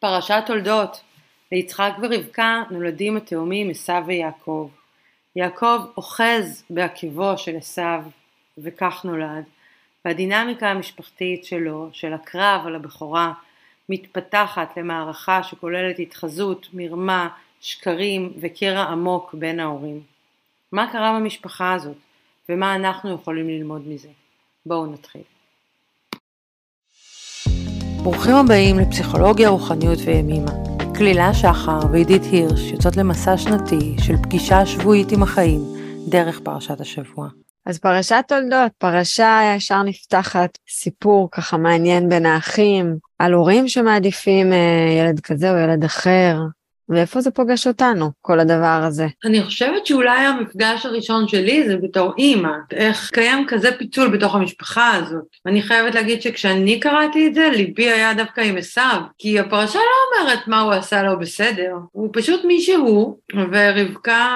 פרשת תולדות ליצחק ורבקה נולדים התאומים עשו ויעקב. יעקב אוחז בעקבו של עשו וכך נולד, והדינמיקה המשפחתית שלו, של הקרב על הבכורה, מתפתחת למערכה שכוללת התחזות, מרמה, שקרים וקרע עמוק בין ההורים. מה קרה במשפחה הזאת, ומה אנחנו יכולים ללמוד מזה? בואו נתחיל. ברוכים הבאים לפסיכולוגיה, רוחניות וימימה. כלילה שחר ועידית הירש יוצאות למסע שנתי של פגישה שבועית עם החיים דרך פרשת השבוע. אז פרשת תולדות, פרשה ישר נפתחת, סיפור ככה מעניין בין האחים, על הורים שמעדיפים אה, ילד כזה או ילד אחר, ואיפה זה פוגש אותנו, כל הדבר הזה? אני חושבת שאולי המפגש הראשון שלי זה בתור אימא, איך קיים כזה פיצול בתוך המשפחה הזאת. אני חייבת להגיד שכשאני קראתי את זה, ליבי היה דווקא עם עשיו, כי הפרשה לא אומרת מה הוא עשה לא בסדר, הוא פשוט מי שהוא, ורבקה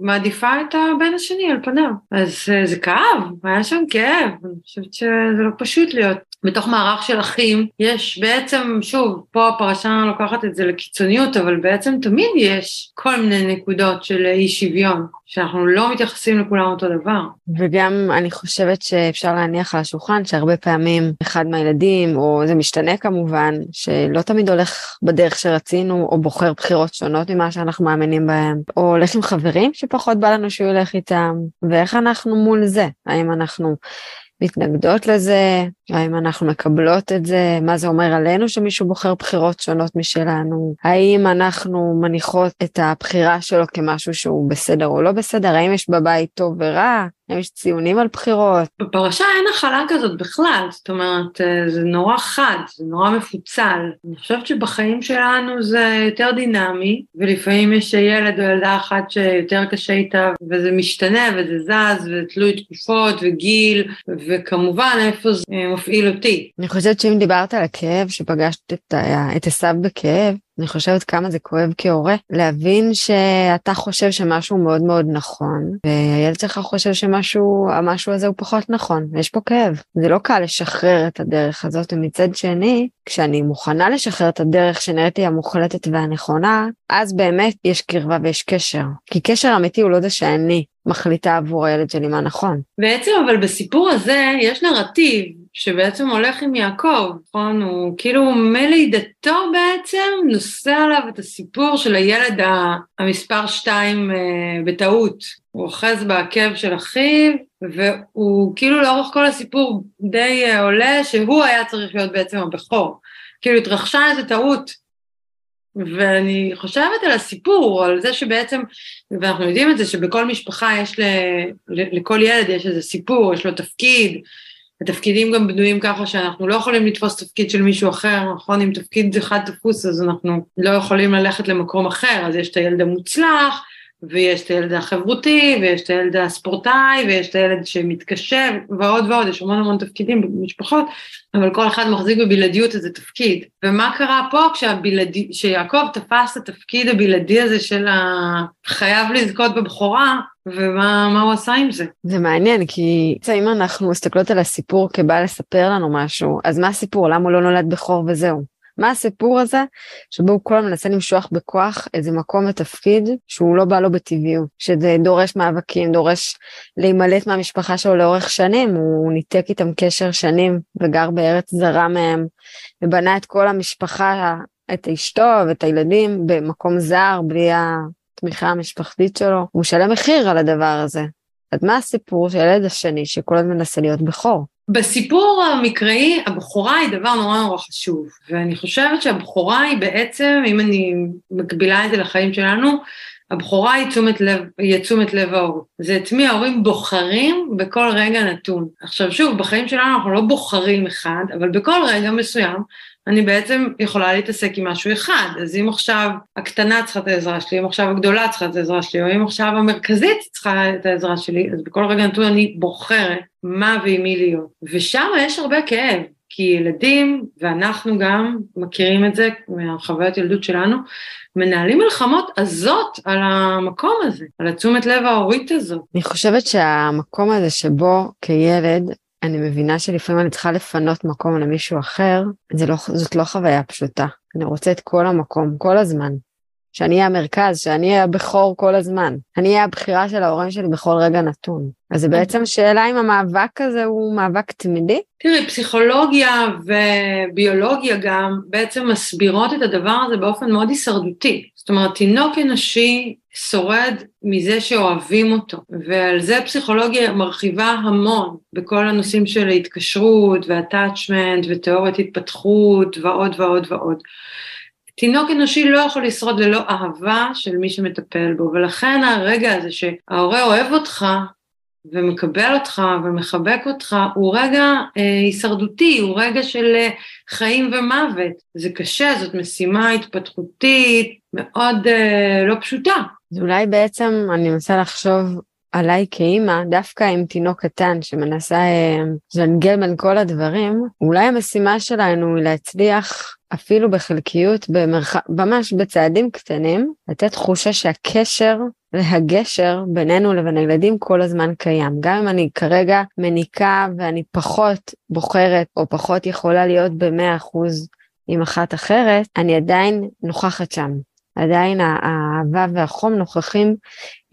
מעדיפה את הבן השני על פניו. אז אה, זה כאב, היה שם כאב, אני חושבת שזה לא פשוט להיות בתוך מערך של אחים, יש בעצם, שוב, פה הפרשה לוקחת את זה לקיצוניות, אבל בעצם תמיד יש כל מיני נקודות של אי שוויון, שאנחנו לא מתייחסים לכולם אותו דבר. וגם אני חושבת שאפשר להניח על השולחן שהרבה פעמים אחד מהילדים, או זה משתנה כמובן, שלא תמיד הולך בדרך שרצינו, או בוחר בחירות שונות ממה שאנחנו מאמינים בהם, או הולך עם חברים שפחות בא לנו שהוא ילך איתם, ואיך אנחנו מול זה? האם אנחנו... מתנגדות לזה, האם אנחנו מקבלות את זה, מה זה אומר עלינו שמישהו בוחר בחירות שונות משלנו, האם אנחנו מניחות את הבחירה שלו כמשהו שהוא בסדר או לא בסדר, האם יש בבית טוב ורע, האם יש ציונים על בחירות. בפרשה אין הכלה כזאת בכלל, זאת אומרת, אה, זה נורא חד, זה נורא מפוצל. אני חושבת שבחיים שלנו זה יותר דינמי, ולפעמים יש ילד או ילדה אחת שיותר קשה איתה, וזה משתנה וזה זז, ותלוי תקופות וגיל, וכמובן איפה זה אה, מפעיל אותי. אני חושבת שאם דיברת על הכאב, שפגשת את עשיו בכאב, אני חושבת כמה זה כואב כהורה, להבין שאתה חושב שמשהו מאוד מאוד נכון, והילד שלך חושב שמשהו, המשהו הזה הוא פחות נכון, ויש פה כאב. זה לא קל לשחרר את הדרך הזאת, ומצד שני, כשאני מוכנה לשחרר את הדרך שנראית לי המוחלטת והנכונה, אז באמת יש קרבה ויש קשר. כי קשר אמיתי הוא לא זה שאני מחליטה עבור הילד שלי מה נכון. בעצם אבל בסיפור הזה יש נרטיב שבעצם הולך עם יעקב, נכון? הוא כאילו מלידתו בעצם נושא עליו את הסיפור של הילד המספר שתיים אה, בטעות. הוא אוחז בעקב של אחיו, והוא כאילו לאורך כל הסיפור די אה, עולה שהוא היה צריך להיות בעצם הבכור. כאילו התרחשה איזו טעות ואני חושבת על הסיפור, על זה שבעצם, ואנחנו יודעים את זה, שבכל משפחה יש, ל, ל, לכל ילד יש איזה סיפור, יש לו תפקיד, התפקידים גם בנויים ככה שאנחנו לא יכולים לתפוס תפקיד של מישהו אחר, נכון? אם תפקיד אחד תפוס אז אנחנו לא יכולים ללכת למקום אחר, אז יש את הילד המוצלח, ויש את הילד החברותי, ויש את הילד הספורטאי, ויש את הילד שמתקשה, ועוד ועוד, יש המון המון תפקידים במשפחות, אבל כל אחד מחזיק בבלעדיות איזה תפקיד. ומה קרה פה כשיעקב תפס את התפקיד הבלעדי הזה של החייב לזכות בבכורה, ומה הוא עשה עם זה? זה מעניין, כי אם אנחנו מסתכלות על הסיפור כבא לספר לנו משהו, אז מה הסיפור? למה הוא לא נולד בכור וזהו? מה הסיפור הזה שבו הוא כל הזמן מנסה למשוח בכוח איזה מקום ותפקיד שהוא לא בא לו בטבעיות, שזה דורש מאבקים, דורש להימלט מהמשפחה שלו לאורך שנים, הוא ניתק איתם קשר שנים וגר בארץ זרה מהם, ובנה את כל המשפחה, את אשתו ואת הילדים במקום זר, בלי התמיכה המשפחתית שלו, הוא משלם מחיר על הדבר הזה. אז מה הסיפור של הילד השני שכל הזמן מנסה להיות בכור? בסיפור המקראי, הבכורה היא דבר נורא נורא חשוב, ואני חושבת שהבכורה היא בעצם, אם אני מקבילה את זה לחיים שלנו, הבכורה היא תשומת לב, היא תשומת לב ההורים. זה את מי ההורים בוחרים בכל רגע נתון. עכשיו שוב, בחיים שלנו אנחנו לא בוחרים אחד, אבל בכל רגע מסוים אני בעצם יכולה להתעסק עם משהו אחד. אז אם עכשיו הקטנה צריכה את העזרה שלי, אם עכשיו הגדולה צריכה את העזרה שלי, או אם עכשיו המרכזית צריכה את העזרה שלי, אז בכל רגע נתון אני בוחרת מה ועם מי להיות. ושם יש הרבה כאב, כי ילדים, ואנחנו גם מכירים את זה מהחוויות ילדות שלנו, מנהלים מלחמות עזות על המקום הזה, על התשומת לב ההורית הזאת. אני חושבת שהמקום הזה שבו כילד אני מבינה שלפעמים אני צריכה לפנות מקום למישהו אחר, לא, זאת לא חוויה פשוטה. אני רוצה את כל המקום, כל הזמן. שאני אהיה המרכז, שאני אהיה הבכור כל הזמן. אני אהיה הבחירה של ההורים שלי בכל רגע נתון. אז זה בעצם שאלה אם המאבק הזה הוא מאבק תמידי? תראי, פסיכולוגיה וביולוגיה גם בעצם מסבירות את הדבר הזה באופן מאוד הישרדותי. זאת אומרת, תינוק אנושי שורד מזה שאוהבים אותו, ועל זה פסיכולוגיה מרחיבה המון בכל הנושאים של התקשרות ו-attachment ותיאוריית התפתחות ועוד ועוד ועוד. תינוק אנושי לא יכול לשרוד ללא אהבה של מי שמטפל בו, ולכן הרגע הזה שההורה אוהב אותך ומקבל אותך ומחבק אותך, הוא רגע אה, הישרדותי, הוא רגע של אה, חיים ומוות. זה קשה, זאת משימה התפתחותית מאוד אה, לא פשוטה. אז אולי בעצם אני מנסה לחשוב עליי כאימא, דווקא עם תינוק קטן שמנסה אה, לנגל בין כל הדברים, אולי המשימה שלנו היא להצליח אפילו בחלקיות, במרח... ממש בצעדים קטנים, לתת תחושה שהקשר והגשר בינינו לבין הילדים כל הזמן קיים. גם אם אני כרגע מניקה ואני פחות בוחרת או פחות יכולה להיות במאה אחוז עם אחת אחרת, אני עדיין נוכחת שם. עדיין האהבה והחום נוכחים,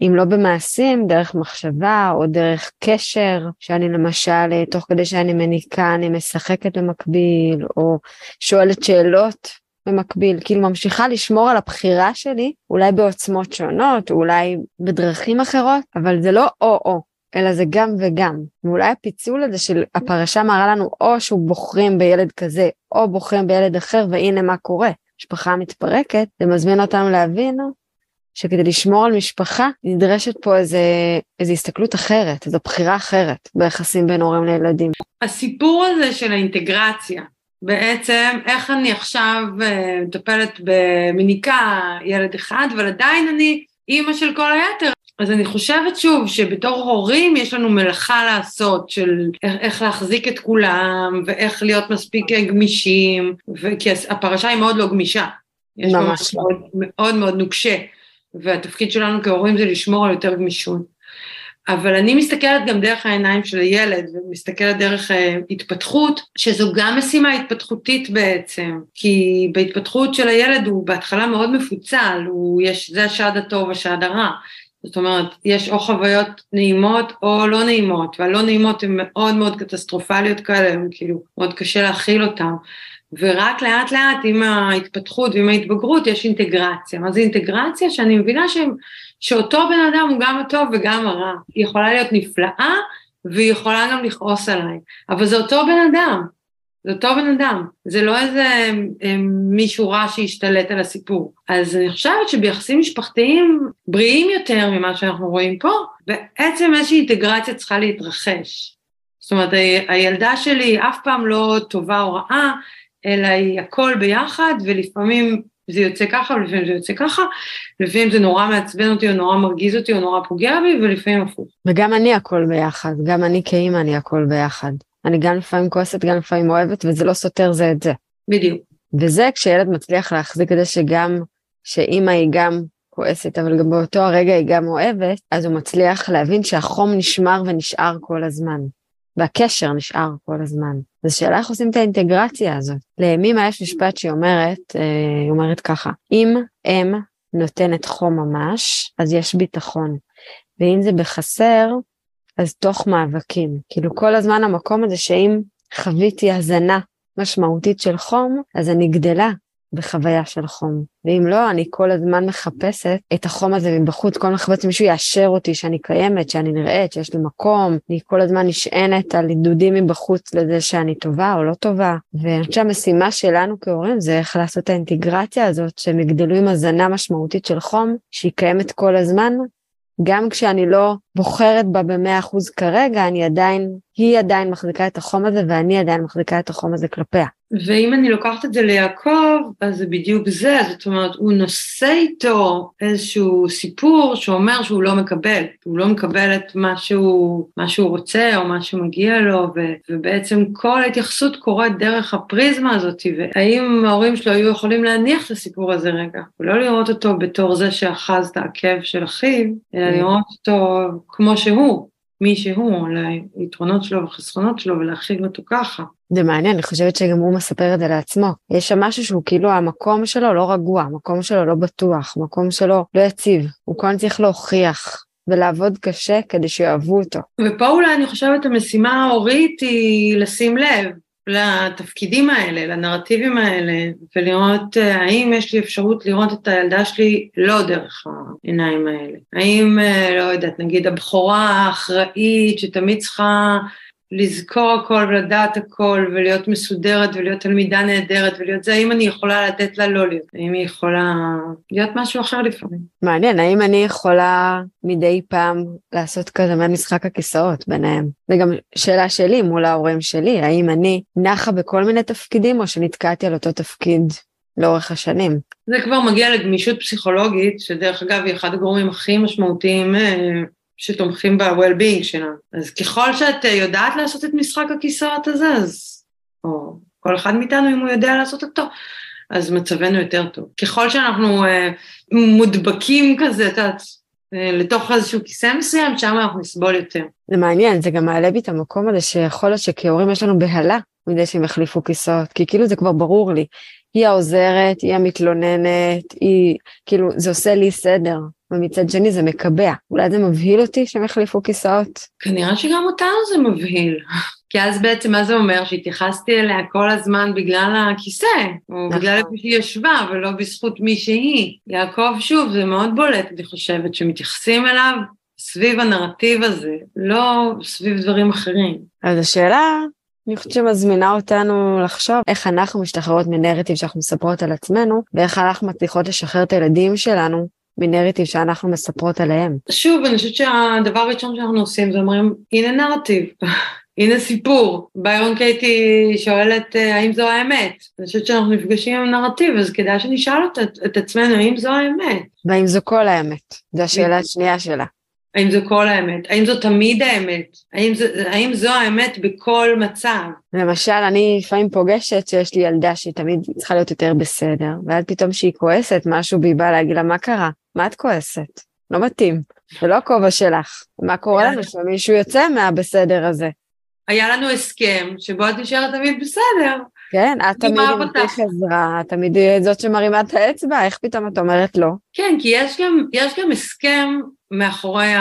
אם לא במעשים, דרך מחשבה או דרך קשר, שאני למשל, תוך כדי שאני מניקה, אני משחקת במקביל, או שואלת שאלות במקביל, כאילו ממשיכה לשמור על הבחירה שלי, אולי בעוצמות שונות, אולי בדרכים אחרות, אבל זה לא או-או, אלא זה גם וגם. ואולי הפיצול הזה של הפרשה מראה לנו או שהוא בוחרים בילד כזה, או בוחרים בילד אחר, והנה מה קורה. משפחה מתפרקת, זה מזמין אותנו להבין שכדי לשמור על משפחה נדרשת פה איזה, איזה הסתכלות אחרת, איזו בחירה אחרת ביחסים בין הורים לילדים. הסיפור הזה של האינטגרציה, בעצם איך אני עכשיו אה, מטפלת במניקה ילד אחד, אבל עדיין אני אימא של כל היתר. אז אני חושבת שוב שבתור הורים יש לנו מלאכה לעשות של איך, איך להחזיק את כולם ואיך להיות מספיק גמישים, כי הפרשה היא מאוד לא גמישה. יש ממש לא. מאוד מאוד נוקשה, והתפקיד שלנו כהורים זה לשמור על יותר גמישות. אבל אני מסתכלת גם דרך העיניים של הילד, ומסתכלת דרך uh, התפתחות, שזו גם משימה התפתחותית בעצם, כי בהתפתחות של הילד הוא בהתחלה מאוד מפוצל, הוא יש, זה השעד הטוב, השעד הרע. זאת אומרת, יש או חוויות נעימות או לא נעימות, והלא נעימות הן מאוד מאוד קטסטרופליות כאלה, הן כאילו מאוד קשה להכיל אותן. ורק לאט לאט עם ההתפתחות ועם ההתבגרות יש אינטגרציה. מה זה אינטגרציה? שאני מבינה ש... שאותו בן אדם הוא גם הטוב וגם הרע. היא יכולה להיות נפלאה והיא יכולה גם לכעוס עליי, אבל זה אותו בן אדם. זה אותו בן אדם, זה לא איזה אה, מישהו רע שהשתלט על הסיפור. אז אני חושבת שביחסים משפחתיים בריאים יותר ממה שאנחנו רואים פה, בעצם איזושהי אינטגרציה צריכה להתרחש. זאת אומרת, הילדה שלי אף פעם לא טובה או רעה, אלא היא הכל ביחד, ולפעמים זה יוצא ככה, ולפעמים זה יוצא ככה, לפעמים זה נורא מעצבן אותי, או נורא מרגיז אותי, או נורא פוגע בי, ולפעמים הפוך. וגם אני הכל ביחד, גם אני כאימא אני הכל ביחד. אני גם לפעמים כועסת, גם לפעמים אוהבת, וזה לא סותר זה את זה. בדיוק. וזה כשילד מצליח להחזיק את זה שגם, שאימא היא גם כועסת, אבל גם באותו הרגע היא גם אוהבת, אז הוא מצליח להבין שהחום נשמר ונשאר כל הזמן. והקשר נשאר כל הזמן. אז שאלה איך עושים את האינטגרציה הזאת. לימימה יש משפט שהיא אומרת, אה, היא אומרת ככה, אם אם נותנת חום ממש, אז יש ביטחון. ואם זה בחסר, אז תוך מאבקים. כאילו כל הזמן המקום הזה שאם חוויתי הזנה משמעותית של חום, אז אני גדלה בחוויה של חום. ואם לא, אני כל הזמן מחפשת את החום הזה מבחוץ, כל הזמן מחפשת שמישהו יאשר אותי שאני קיימת, שאני נראית, שיש לי מקום, אני כל הזמן נשענת על עידודים מבחוץ לזה שאני טובה או לא טובה. ואני חושבת שהמשימה שלנו כהורים זה איך לעשות את האינטגרציה הזאת, שהם יגדלו עם הזנה משמעותית של חום, שהיא קיימת כל הזמן, גם כשאני לא בוחרת בה במאה אחוז כרגע, אני עדיין, היא עדיין מחזיקה את החום הזה ואני עדיין מחזיקה את החום הזה כלפיה. ואם אני לוקחת את זה ליעקב, אז זה בדיוק זה, זאת אומרת, הוא נושא איתו איזשהו סיפור שאומר שהוא לא מקבל, הוא לא מקבל את מה שהוא, מה שהוא רוצה או מה שמגיע לו, ו, ובעצם כל ההתייחסות קורית דרך הפריזמה הזאת, והאם ההורים שלו היו יכולים להניח את הסיפור הזה רגע, ולא לראות אותו בתור זה שאחז את העקב של אחיו, אלא mm. לראות אותו כמו שהוא, מי שהוא, על היתרונות שלו והחסרונות שלו ולהכיל אותו ככה. זה מעניין, אני חושבת שגם הוא מספר את זה לעצמו. יש שם משהו שהוא כאילו המקום שלו לא רגוע, המקום שלו לא בטוח, המקום שלו לא יציב. הוא כל הזמן צריך להוכיח ולעבוד קשה כדי שיאהבו אותו. ופה אולי אני חושבת המשימה ההורית היא לשים לב לתפקידים האלה, לנרטיבים האלה, ולראות אה, האם יש לי אפשרות לראות את הילדה שלי לא דרך העיניים האלה. האם, אה, לא יודעת, נגיד הבכורה האחראית שתמיד צריכה לזכור הכל ולדעת הכל ולהיות מסודרת ולהיות תלמידה נהדרת ולהיות זה, האם אני יכולה לתת לה לא להיות? האם היא יכולה להיות משהו אחר לפעמים? מעניין, האם אני יכולה מדי פעם לעשות כזה מעין משחק הכיסאות ביניהם? וגם שאלה שלי מול ההורים שלי, האם אני נחה בכל מיני תפקידים או שנתקעתי על אותו תפקיד לאורך השנים? זה כבר מגיע לגמישות פסיכולוגית, שדרך אגב היא אחד הגורמים הכי משמעותיים אה, שתומכים ב-well-being שלנו. אז ככל שאת אה, יודעת לעשות את משחק הכיסאות הזה, אז, או כל אחד מאיתנו, אם הוא יודע לעשות אותו, אז מצבנו יותר טוב. ככל שאנחנו אה, מודבקים כזה, את יודעת, אה, לתוך איזשהו כיסא מסוים, שם אנחנו נסבול יותר. זה מעניין, זה גם מעלה בי את המקום הזה שיכול להיות שכהורים יש לנו בהלה מדי שהם יחליפו כיסאות, כי כאילו זה כבר ברור לי. היא העוזרת, היא המתלוננת, היא, כאילו, זה עושה לי סדר. ומצד שני זה מקבע. אולי זה מבהיל אותי שהם החליפו כיסאות? כנראה שגם אותנו זה מבהיל. כי אז בעצם מה זה אומר? שהתייחסתי אליה כל הזמן בגלל הכיסא, או נכון. בגלל איפה שהיא ישבה, ולא בזכות מי שהיא. יעקב, שוב, זה מאוד בולט, אני חושבת, שמתייחסים אליו סביב הנרטיב הזה, לא סביב דברים אחרים. אז השאלה, אני חושבת שמזמינה אותנו לחשוב איך אנחנו משתחררות מנרטיב שאנחנו מספרות על עצמנו, ואיך אנחנו מצליחות לשחרר את הילדים שלנו מנרטיב שאנחנו מספרות עליהם. שוב, אני חושבת שהדבר הראשון שאנחנו עושים זה אומרים, הנה נרטיב, הנה סיפור. ביירון קייטי שואלת אה, האם זו האמת. אני חושבת שאנחנו נפגשים עם נרטיב, אז כדאי שנשאל את, את עצמנו האם זו האמת. והאם זו כל האמת? זו השאלה השנייה שלה. האם זו כל האמת? האם זו תמיד האמת? האם, זו, האם זו האמת בכל מצב? למשל, אני לפעמים פוגשת שיש לי ילדה שהיא תמיד צריכה להיות יותר בסדר, ואז פתאום שהיא כועסת, משהו בי בא להגיד לה, מה קרה? מה את כועסת? לא מתאים, זה לא הכובע שלך. מה קורה לנו שמישהו יוצא מהבסדר הזה? היה לנו הסכם שבו את נשארת תמיד בסדר. כן, את תמיד עם תיך עזרה, תמיד זאת שמרימה את האצבע, איך פתאום את אומרת לא? כן, כי יש גם, יש גם הסכם מאחורי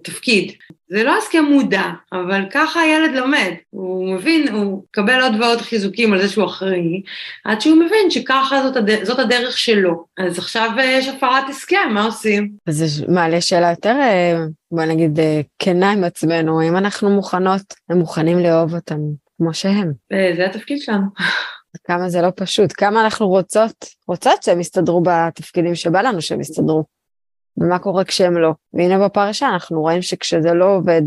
התפקיד. זה לא הסכם מודע, אבל ככה הילד לומד. הוא מבין, הוא מקבל עוד ועוד חיזוקים על זה שהוא אחראי, עד שהוא מבין שככה זאת, הד... זאת הדרך שלו. אז עכשיו אה, יש הפרת הסכם, מה עושים? זה מעלה שאלה יותר, אה, בוא נגיד, אה, כנה עם עצמנו, האם אנחנו מוכנות, הם מוכנים לאהוב אותנו כמו שהם. זה התפקיד שלנו. כמה זה לא פשוט, כמה אנחנו רוצות, רוצות שהם יסתדרו בתפקידים שבא לנו שהם יסתדרו. ומה קורה כשהם לא. והנה בפרשה אנחנו רואים שכשזה לא עובד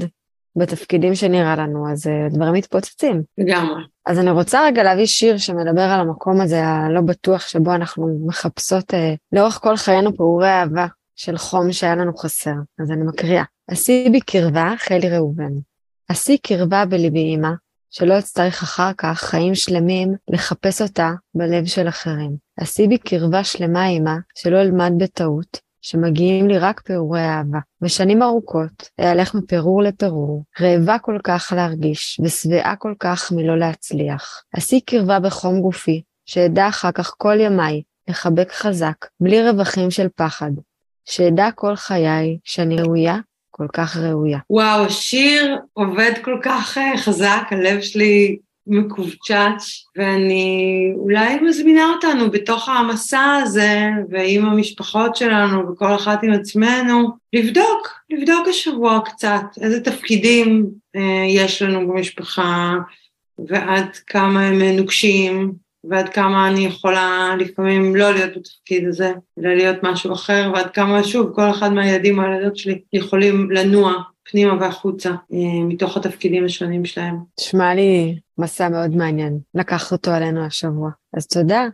בתפקידים שנראה לנו, אז uh, דברים מתפוצצים. לגמרי. אז אני רוצה רגע להביא שיר שמדבר על המקום הזה הלא בטוח שבו אנחנו מחפשות uh, לאורך כל חיינו פעורי אהבה של חום שהיה לנו חסר. אז אני מקריאה. עשי בי קרבה, חלי ראובן. עשי קרבה בליבי אמא, שלא אצטרך אחר כך חיים שלמים לחפש אותה בלב של אחרים. עשי בי קרבה שלמה עימה, שלא אלמד בטעות, שמגיעים לי רק פירורי אהבה. ושנים ארוכות אהלך מפירור לפירור, רעבה כל כך להרגיש, ושבעה כל כך מלא להצליח. עשי קרבה בחום גופי, שאדע אחר כך כל ימיי לחבק חזק, בלי רווחים של פחד. שאדע כל חיי שאני ראויה, כל כך ראויה. וואו, השיר עובד כל כך אה, חזק, הלב שלי מקובצ'ץ', ואני אולי מזמינה אותנו בתוך המסע הזה, ועם המשפחות שלנו, וכל אחת עם עצמנו, לבדוק, לבדוק השבוע קצת, איזה תפקידים אה, יש לנו במשפחה, ועד כמה הם נוקשים, ועד כמה אני יכולה לפעמים לא להיות בתפקיד הזה, אלא להיות משהו אחר, ועד כמה, שוב, כל אחד מהילדים או הילדות שלי יכולים לנוע פנימה והחוצה אה, מתוך התפקידים השונים שלהם. נשמע לי מסע מאוד מעניין לקחת אותו עלינו השבוע. אז תודה.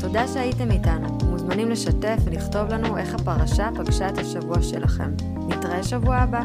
תודה שהייתם איתנו. מוזמנים לשתף ולכתוב לנו איך הפרשה פגשה את השבוע שלכם. נתראה שבוע הבא.